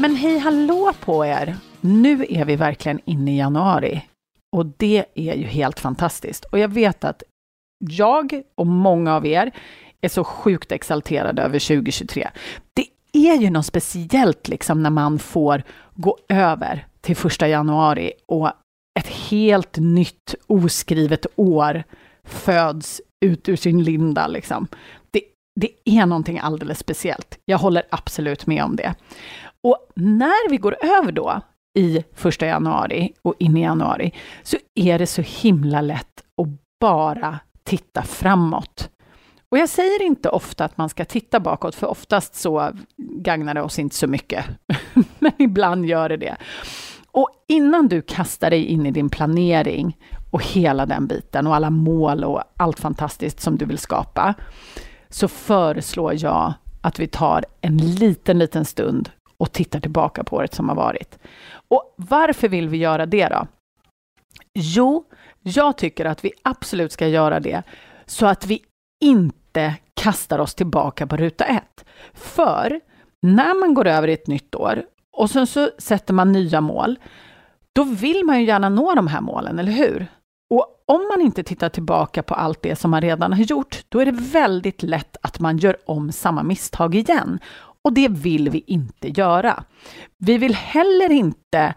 Men hej hallå på er! Nu är vi verkligen inne i januari och det är ju helt fantastiskt. Och jag vet att jag och många av er är så sjukt exalterade över 2023. Det är ju något speciellt liksom när man får gå över till första januari och ett helt nytt oskrivet år föds ut ur sin linda. Liksom. Det, det är någonting alldeles speciellt. Jag håller absolut med om det. Och när vi går över då i första januari och in i januari så är det så himla lätt att bara titta framåt. Och jag säger inte ofta att man ska titta bakåt, för oftast så gagnar det oss inte så mycket. Men ibland gör det det. Och innan du kastar dig in i din planering och hela den biten och alla mål och allt fantastiskt som du vill skapa, så föreslår jag att vi tar en liten, liten stund och tittar tillbaka på året som har varit. Och varför vill vi göra det då? Jo, jag tycker att vi absolut ska göra det så att vi inte kastar oss tillbaka på ruta ett. För när man går över i ett nytt år och sen så sätter man nya mål, då vill man ju gärna nå de här målen, eller hur? Och om man inte tittar tillbaka på allt det som man redan har gjort, då är det väldigt lätt att man gör om samma misstag igen. Och det vill vi inte göra. Vi vill heller inte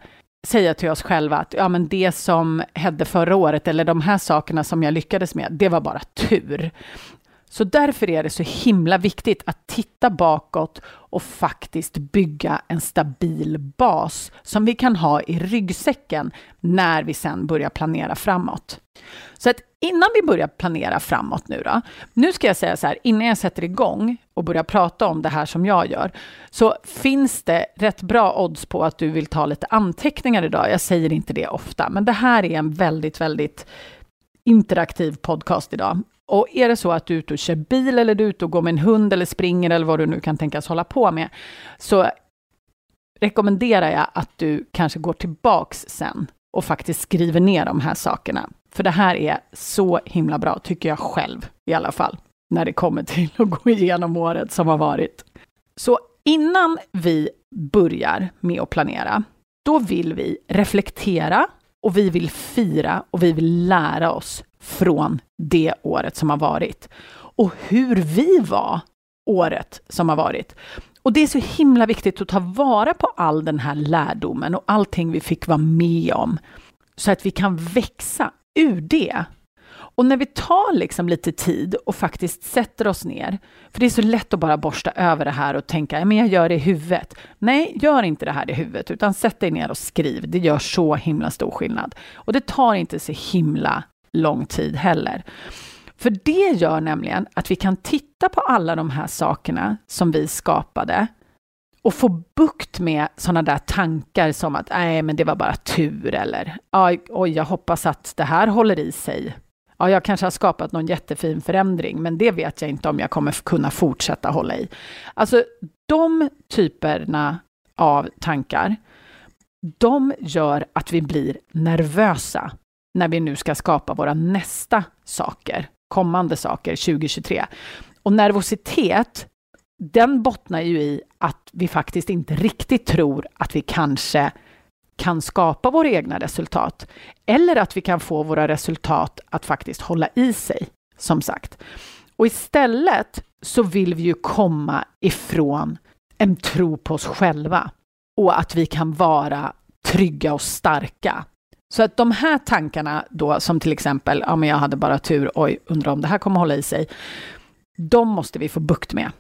säga till oss själva att ja, men det som hände förra året eller de här sakerna som jag lyckades med, det var bara tur. Så därför är det så himla viktigt att titta bakåt och faktiskt bygga en stabil bas som vi kan ha i ryggsäcken när vi sen börjar planera framåt. Så att innan vi börjar planera framåt nu då, nu ska jag säga så här, innan jag sätter igång och börjar prata om det här som jag gör, så finns det rätt bra odds på att du vill ta lite anteckningar idag. Jag säger inte det ofta, men det här är en väldigt, väldigt interaktiv podcast idag. Och är det så att du är ute och kör bil eller du är ute och går med en hund eller springer eller vad du nu kan tänkas hålla på med, så rekommenderar jag att du kanske går tillbaks sen och faktiskt skriver ner de här sakerna. För det här är så himla bra, tycker jag själv i alla fall, när det kommer till att gå igenom året som har varit. Så innan vi börjar med att planera, då vill vi reflektera och vi vill fira och vi vill lära oss från det året som har varit. Och hur vi var året som har varit. Och det är så himla viktigt att ta vara på all den här lärdomen och allting vi fick vara med om, så att vi kan växa ur det. Och när vi tar liksom lite tid och faktiskt sätter oss ner, för det är så lätt att bara borsta över det här och tänka, men jag gör det i huvudet. Nej, gör inte det här i huvudet, utan sätt dig ner och skriv. Det gör så himla stor skillnad. Och det tar inte så himla lång tid heller. För det gör nämligen att vi kan titta på alla de här sakerna som vi skapade och få bukt med sådana där tankar som att nej, men det var bara tur eller oj, jag hoppas att det här håller i sig. Ja, jag kanske har skapat någon jättefin förändring, men det vet jag inte om jag kommer kunna fortsätta hålla i. Alltså, de typerna av tankar, de gör att vi blir nervösa när vi nu ska skapa våra nästa saker, kommande saker 2023. Och nervositet, den bottnar ju i att vi faktiskt inte riktigt tror att vi kanske kan skapa våra egna resultat. Eller att vi kan få våra resultat att faktiskt hålla i sig, som sagt. Och istället så vill vi ju komma ifrån en tro på oss själva och att vi kan vara trygga och starka. Så att de här tankarna då, som till exempel, ja men jag hade bara tur, oj, undrar om det här kommer hålla i sig. De måste vi få bukt med.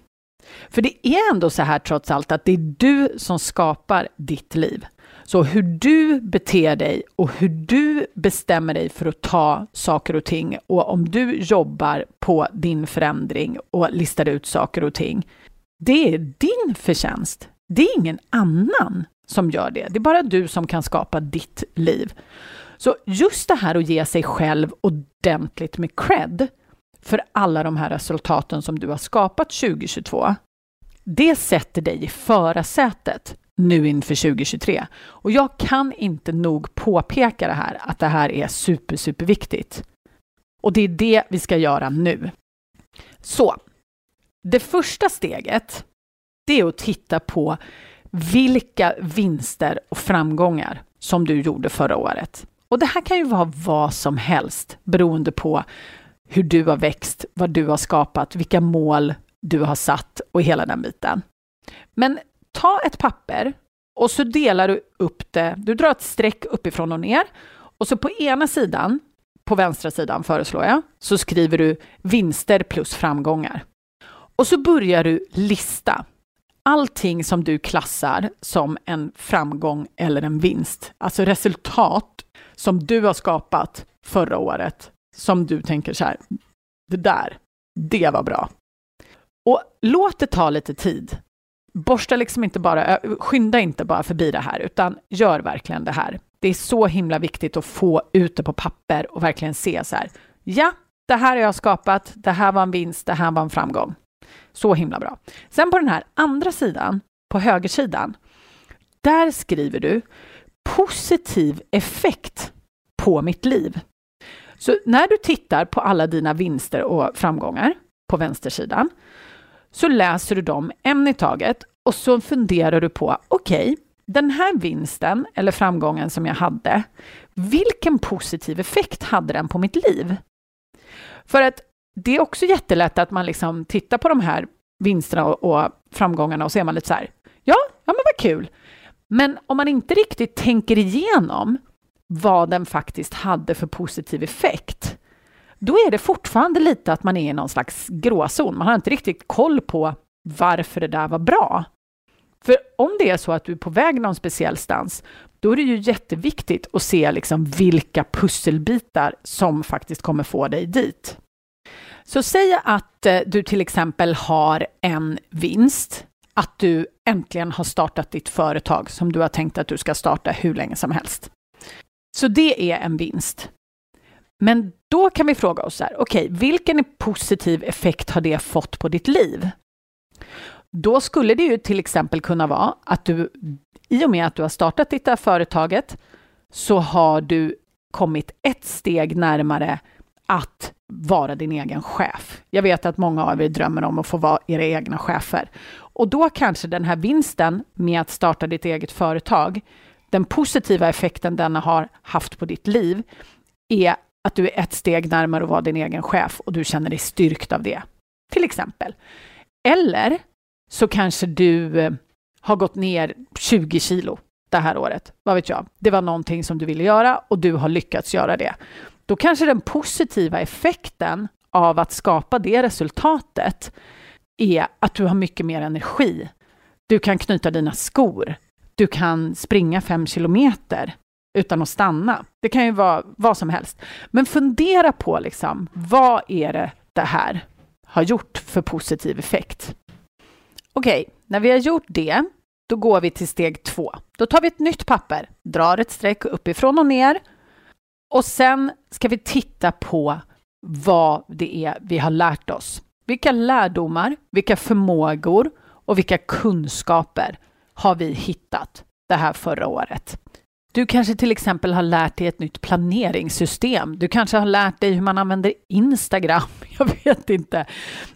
För det är ändå så här trots allt att det är du som skapar ditt liv. Så hur du beter dig och hur du bestämmer dig för att ta saker och ting och om du jobbar på din förändring och listar ut saker och ting, det är din förtjänst. Det är ingen annan som gör det. Det är bara du som kan skapa ditt liv. Så just det här att ge sig själv ordentligt med cred för alla de här resultaten som du har skapat 2022, det sätter dig i förarsätet nu inför 2023. Och jag kan inte nog påpeka det här, att det här är super, super viktigt. Och det är det vi ska göra nu. Så, det första steget, det är att titta på vilka vinster och framgångar som du gjorde förra året. Och det här kan ju vara vad som helst beroende på hur du har växt, vad du har skapat, vilka mål du har satt och hela den biten. Men ta ett papper och så delar du upp det. Du drar ett streck uppifrån och ner och så på ena sidan, på vänstra sidan föreslår jag, så skriver du vinster plus framgångar. Och så börjar du lista allting som du klassar som en framgång eller en vinst. Alltså resultat som du har skapat förra året som du tänker så här, det där, det var bra. Och låt det ta lite tid. Borsta liksom inte bara, skynda inte bara förbi det här, utan gör verkligen det här. Det är så himla viktigt att få ut det på papper och verkligen se så här. Ja, det här har jag skapat, det här var en vinst, det här var en framgång. Så himla bra. Sen på den här andra sidan, på högersidan, där skriver du positiv effekt på mitt liv. Så när du tittar på alla dina vinster och framgångar på vänstersidan så läser du dem en i taget och så funderar du på, okej, okay, den här vinsten eller framgången som jag hade, vilken positiv effekt hade den på mitt liv? För att det är också jättelätt att man liksom tittar på de här vinsterna och, framgångarna och så är man lite så här, ja, ja men vad kul. Men om man inte riktigt tänker igenom vad den faktiskt hade för positiv effekt, då är det fortfarande lite att man är i någon slags gråzon. Man har inte riktigt koll på varför det där var bra. För om det är så att du är på väg någon speciell stans, då är det ju jätteviktigt att se liksom vilka pusselbitar som faktiskt kommer få dig dit. Så säg att eh, du till exempel har en vinst, att du äntligen har startat ditt företag som du har tänkt att du ska starta hur länge som helst. Så det är en vinst. Men då kan vi fråga oss så här, okej, okay, vilken positiv effekt har det fått på ditt liv? Då skulle det ju till exempel kunna vara att du, i och med att du har startat ditt här företaget, så har du kommit ett steg närmare att vara din egen chef. Jag vet att många av er drömmer om att få vara era egna chefer. Och då kanske den här vinsten med att starta ditt eget företag, den positiva effekten den har haft på ditt liv, är att du är ett steg närmare att vara din egen chef och du känner dig styrkt av det. Till exempel. Eller så kanske du eh, har gått ner 20 kilo det här året. Vad vet jag? Det var någonting som du ville göra och du har lyckats göra det. Då kanske den positiva effekten av att skapa det resultatet är att du har mycket mer energi. Du kan knyta dina skor. Du kan springa fem kilometer utan att stanna. Det kan ju vara vad som helst. Men fundera på liksom, vad är det det här har gjort för positiv effekt? Okej, okay, när vi har gjort det, då går vi till steg två. Då tar vi ett nytt papper, drar ett streck uppifrån och ner och sen ska vi titta på vad det är vi har lärt oss. Vilka lärdomar, vilka förmågor och vilka kunskaper har vi hittat det här förra året? Du kanske till exempel har lärt dig ett nytt planeringssystem. Du kanske har lärt dig hur man använder Instagram. Jag vet inte.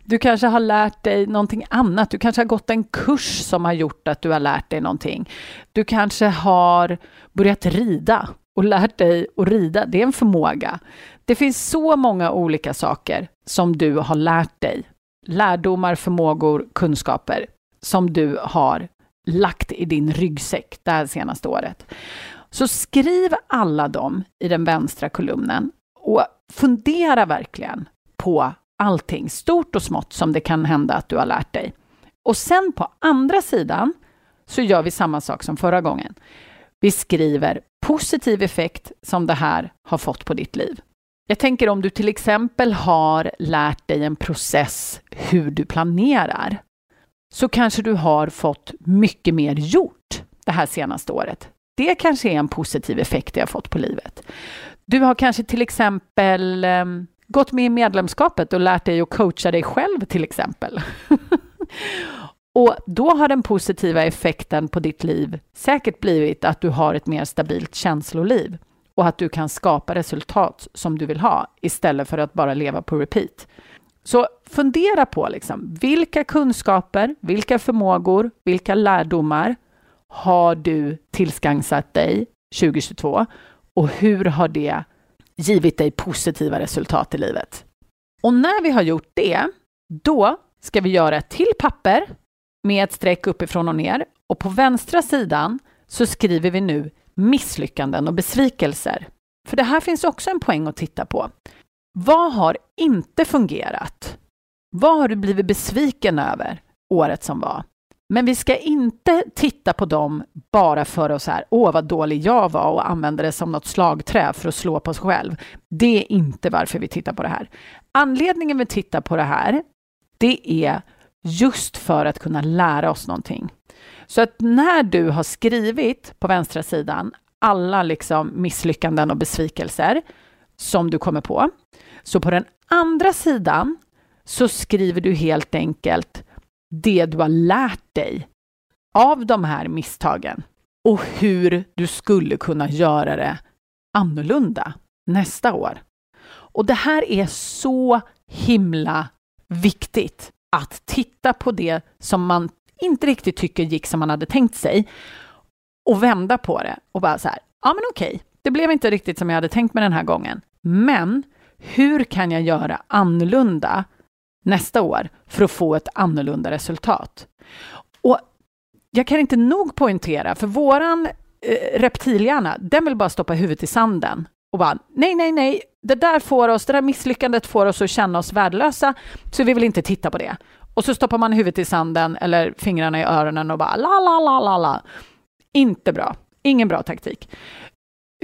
Du kanske har lärt dig någonting annat. Du kanske har gått en kurs som har gjort att du har lärt dig någonting. Du kanske har börjat rida och lärt dig att rida. Det är en förmåga. Det finns så många olika saker som du har lärt dig. Lärdomar, förmågor, kunskaper som du har lagt i din ryggsäck det här senaste året. Så skriv alla dem i den vänstra kolumnen och fundera verkligen på allting, stort och smått, som det kan hända att du har lärt dig. Och sen på andra sidan så gör vi samma sak som förra gången. Vi skriver positiv effekt som det här har fått på ditt liv. Jag tänker om du till exempel har lärt dig en process hur du planerar, så kanske du har fått mycket mer gjort det här senaste året. Det kanske är en positiv effekt det har fått på livet. Du har kanske till exempel ehm, gått med i medlemskapet och lärt dig att coacha dig själv till exempel. och då har den positiva effekten på ditt liv säkert blivit att du har ett mer stabilt känsloliv och att du kan skapa resultat som du vill ha istället för att bara leva på repeat. Så fundera på liksom, vilka kunskaper, vilka förmågor, vilka lärdomar har du tillskansat dig 2022 och hur har det givit dig positiva resultat i livet? Och när vi har gjort det, då ska vi göra ett till papper med ett streck uppifrån och ner och på vänstra sidan så skriver vi nu misslyckanden och besvikelser. För det här finns också en poäng att titta på. Vad har inte fungerat? Vad har du blivit besviken över året som var? Men vi ska inte titta på dem bara för att så här, åh vad dålig jag var och använda det som något slagträ för att slå på oss själv. Det är inte varför vi tittar på det här. Anledningen vi tittar på det här, det är just för att kunna lära oss någonting. Så att när du har skrivit på vänstra sidan alla liksom misslyckanden och besvikelser som du kommer på, så på den andra sidan så skriver du helt enkelt det du har lärt dig av de här misstagen och hur du skulle kunna göra det annorlunda nästa år. Och det här är så himla viktigt att titta på det som man inte riktigt tycker gick som man hade tänkt sig och vända på det och bara så här, ja men okej, det blev inte riktigt som jag hade tänkt mig den här gången, men hur kan jag göra annorlunda nästa år för att få ett annorlunda resultat? Och jag kan inte nog poängtera, för våran eh, reptilhjärna, den vill bara stoppa huvudet i sanden och bara nej, nej, nej, det där får oss, det där misslyckandet får oss att känna oss värdelösa, så vi vill inte titta på det. Och så stoppar man huvudet i sanden eller fingrarna i öronen och bara la, la, la, la, la. Inte bra. Ingen bra taktik.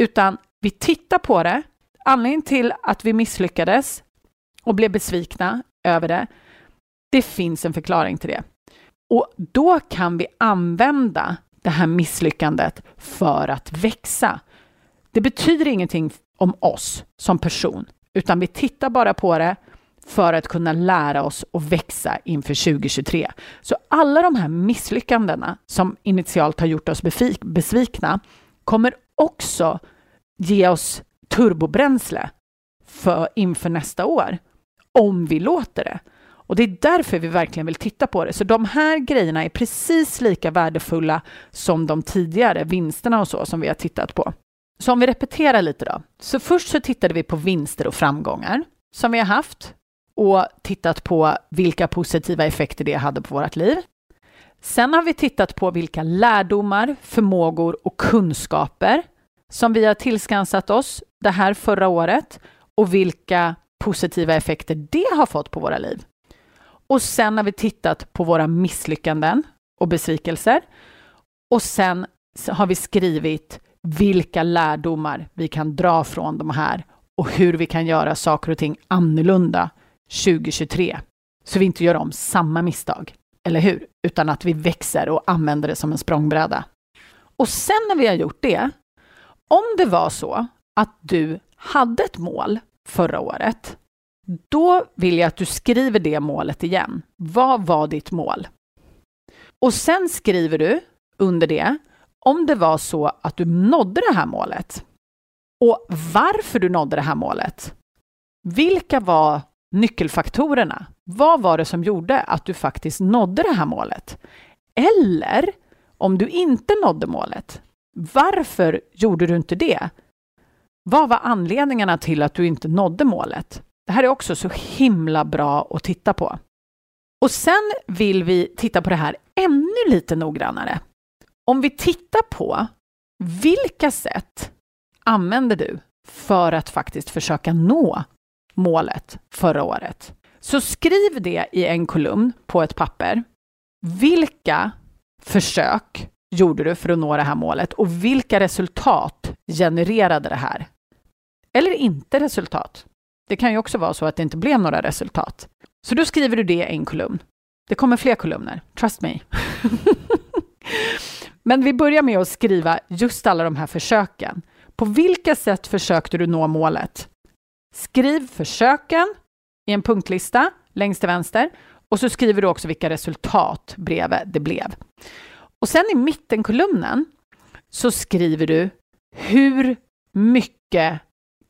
Utan vi tittar på det. Anledningen till att vi misslyckades och blev besvikna över det, det finns en förklaring till det. Och då kan vi använda det här misslyckandet för att växa. Det betyder ingenting om oss som person, utan vi tittar bara på det för att kunna lära oss och växa inför 2023. Så alla de här misslyckandena som initialt har gjort oss besvikna kommer också ge oss turbobränsle för inför nästa år, om vi låter det. Och det är därför vi verkligen vill titta på det. Så de här grejerna är precis lika värdefulla som de tidigare vinsterna och så som vi har tittat på. Så om vi repeterar lite då. Så först så tittade vi på vinster och framgångar som vi har haft och tittat på vilka positiva effekter det hade på vårt liv. Sen har vi tittat på vilka lärdomar, förmågor och kunskaper som vi har tillskansat oss det här förra året och vilka positiva effekter det har fått på våra liv. Och sen har vi tittat på våra misslyckanden och besvikelser. Och sen har vi skrivit vilka lärdomar vi kan dra från de här och hur vi kan göra saker och ting annorlunda 2023. Så vi inte gör om samma misstag, eller hur? Utan att vi växer och använder det som en språngbräda. Och sen när vi har gjort det, om det var så att du hade ett mål förra året, då vill jag att du skriver det målet igen. Vad var ditt mål? Och sen skriver du under det om det var så att du nådde det här målet och varför du nådde det här målet. Vilka var nyckelfaktorerna. Vad var det som gjorde att du faktiskt nådde det här målet? Eller om du inte nådde målet, varför gjorde du inte det? Vad var anledningarna till att du inte nådde målet? Det här är också så himla bra att titta på. Och sen vill vi titta på det här ännu lite noggrannare. Om vi tittar på vilka sätt använder du för att faktiskt försöka nå målet förra året. Så skriv det i en kolumn på ett papper. Vilka försök gjorde du för att nå det här målet och vilka resultat genererade det här? Eller inte resultat. Det kan ju också vara så att det inte blev några resultat. Så då skriver du det i en kolumn. Det kommer fler kolumner, trust me. Men vi börjar med att skriva just alla de här försöken. På vilka sätt försökte du nå målet? Skriv försöken i en punktlista längst till vänster och så skriver du också vilka resultat bredvid det blev. Och sen i mittenkolumnen så skriver du hur mycket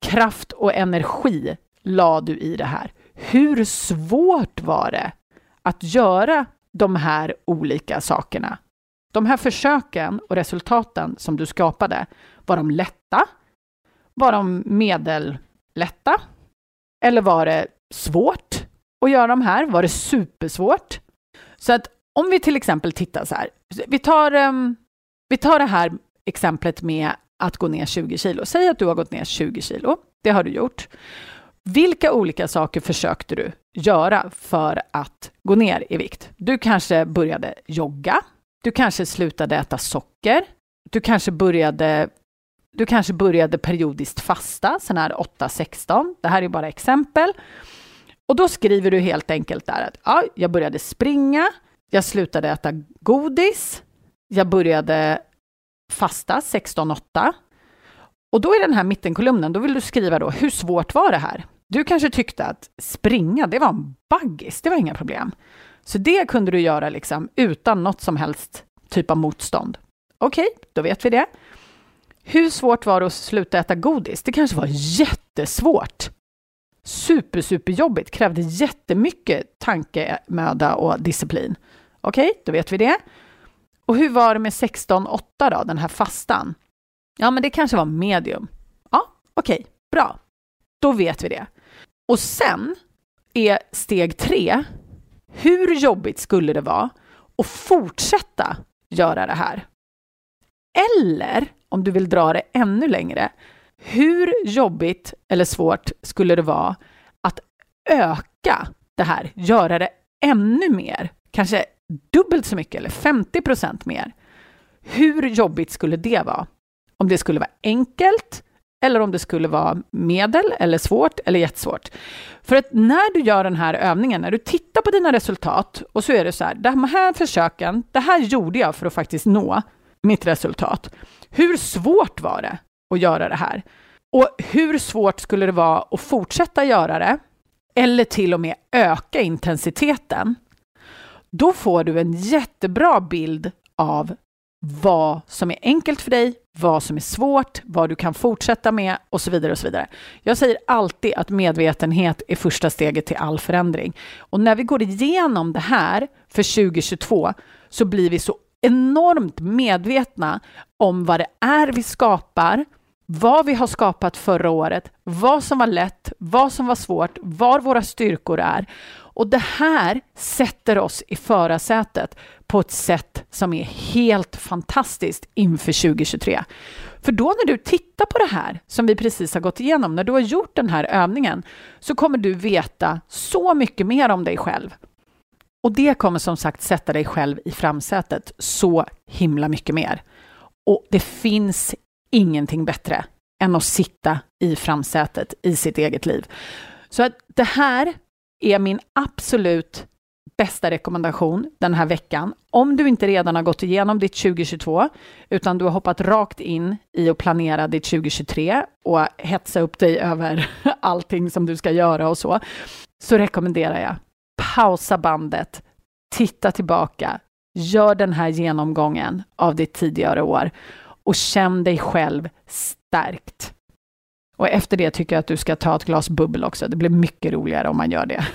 kraft och energi la du i det här? Hur svårt var det att göra de här olika sakerna? De här försöken och resultaten som du skapade, var de lätta? Var de medellätta? Eller var det svårt att göra de här? Var det supersvårt? Så att om vi till exempel tittar så här, vi tar, um, vi tar det här exemplet med att gå ner 20 kilo. Säg att du har gått ner 20 kilo. Det har du gjort. Vilka olika saker försökte du göra för att gå ner i vikt? Du kanske började jogga. Du kanske slutade äta socker. Du kanske började du kanske började periodiskt fasta, sån här 8-16. Det här är bara exempel. Och då skriver du helt enkelt där att ja, jag började springa, jag slutade äta godis, jag började fasta 16-8. Och då i den här mittenkolumnen, då vill du skriva då, hur svårt var det här? Du kanske tyckte att springa, det var en baggis, det var inga problem. Så det kunde du göra liksom utan något som helst typ av motstånd. Okej, okay, då vet vi det. Hur svårt var det att sluta äta godis? Det kanske var jättesvårt. Super, superjobbigt, krävde jättemycket tankemöda och disciplin. Okej, okay, då vet vi det. Och hur var det med 16.8 då, den här fastan? Ja, men det kanske var medium. Ja, okej, okay, bra. Då vet vi det. Och sen är steg tre, hur jobbigt skulle det vara att fortsätta göra det här? Eller, om du vill dra det ännu längre, hur jobbigt eller svårt skulle det vara att öka det här, göra det ännu mer, kanske dubbelt så mycket eller 50 procent mer? Hur jobbigt skulle det vara? Om det skulle vara enkelt eller om det skulle vara medel eller svårt eller jättesvårt. För att när du gör den här övningen, när du tittar på dina resultat och så är det så här, de här försöken, det här gjorde jag för att faktiskt nå mitt resultat. Hur svårt var det att göra det här? Och hur svårt skulle det vara att fortsätta göra det? Eller till och med öka intensiteten? Då får du en jättebra bild av vad som är enkelt för dig, vad som är svårt, vad du kan fortsätta med och så vidare. och så vidare. Jag säger alltid att medvetenhet är första steget till all förändring. Och när vi går igenom det här för 2022 så blir vi så enormt medvetna om vad det är vi skapar, vad vi har skapat förra året, vad som var lätt, vad som var svårt, var våra styrkor är. Och det här sätter oss i förarsätet på ett sätt som är helt fantastiskt inför 2023. För då när du tittar på det här som vi precis har gått igenom, när du har gjort den här övningen, så kommer du veta så mycket mer om dig själv. Och det kommer som sagt sätta dig själv i framsätet så himla mycket mer. Och det finns ingenting bättre än att sitta i framsätet i sitt eget liv. Så att det här är min absolut bästa rekommendation den här veckan. Om du inte redan har gått igenom ditt 2022, utan du har hoppat rakt in i att planera ditt 2023 och hetsa upp dig över allting som du ska göra och så, så rekommenderar jag pausa bandet, titta tillbaka, gör den här genomgången av ditt tidigare år och känn dig själv stärkt. Och efter det tycker jag att du ska ta ett glas bubbel också. Det blir mycket roligare om man gör det.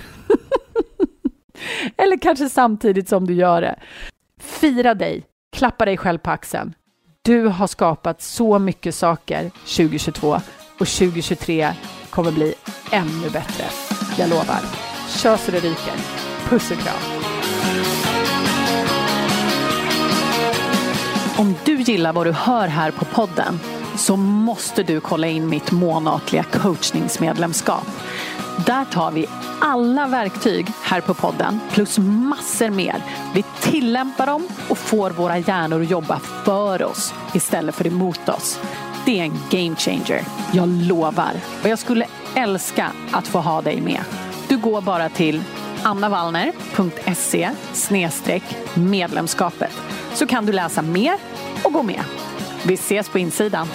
Eller kanske samtidigt som du gör det. Fira dig, klappa dig själv på axeln. Du har skapat så mycket saker 2022 och 2023 kommer bli ännu bättre. Jag lovar. Kör så det ryker. Puss och kram. Om du gillar vad du hör här på podden så måste du kolla in mitt månatliga coachningsmedlemskap. Där tar vi alla verktyg här på podden plus massor mer. Vi tillämpar dem och får våra hjärnor att jobba för oss istället för emot oss. Det är en game changer. Jag lovar. Och jag skulle älska att få ha dig med. Du går bara till annavallner.se medlemskapet så kan du läsa mer och gå med. Vi ses på insidan.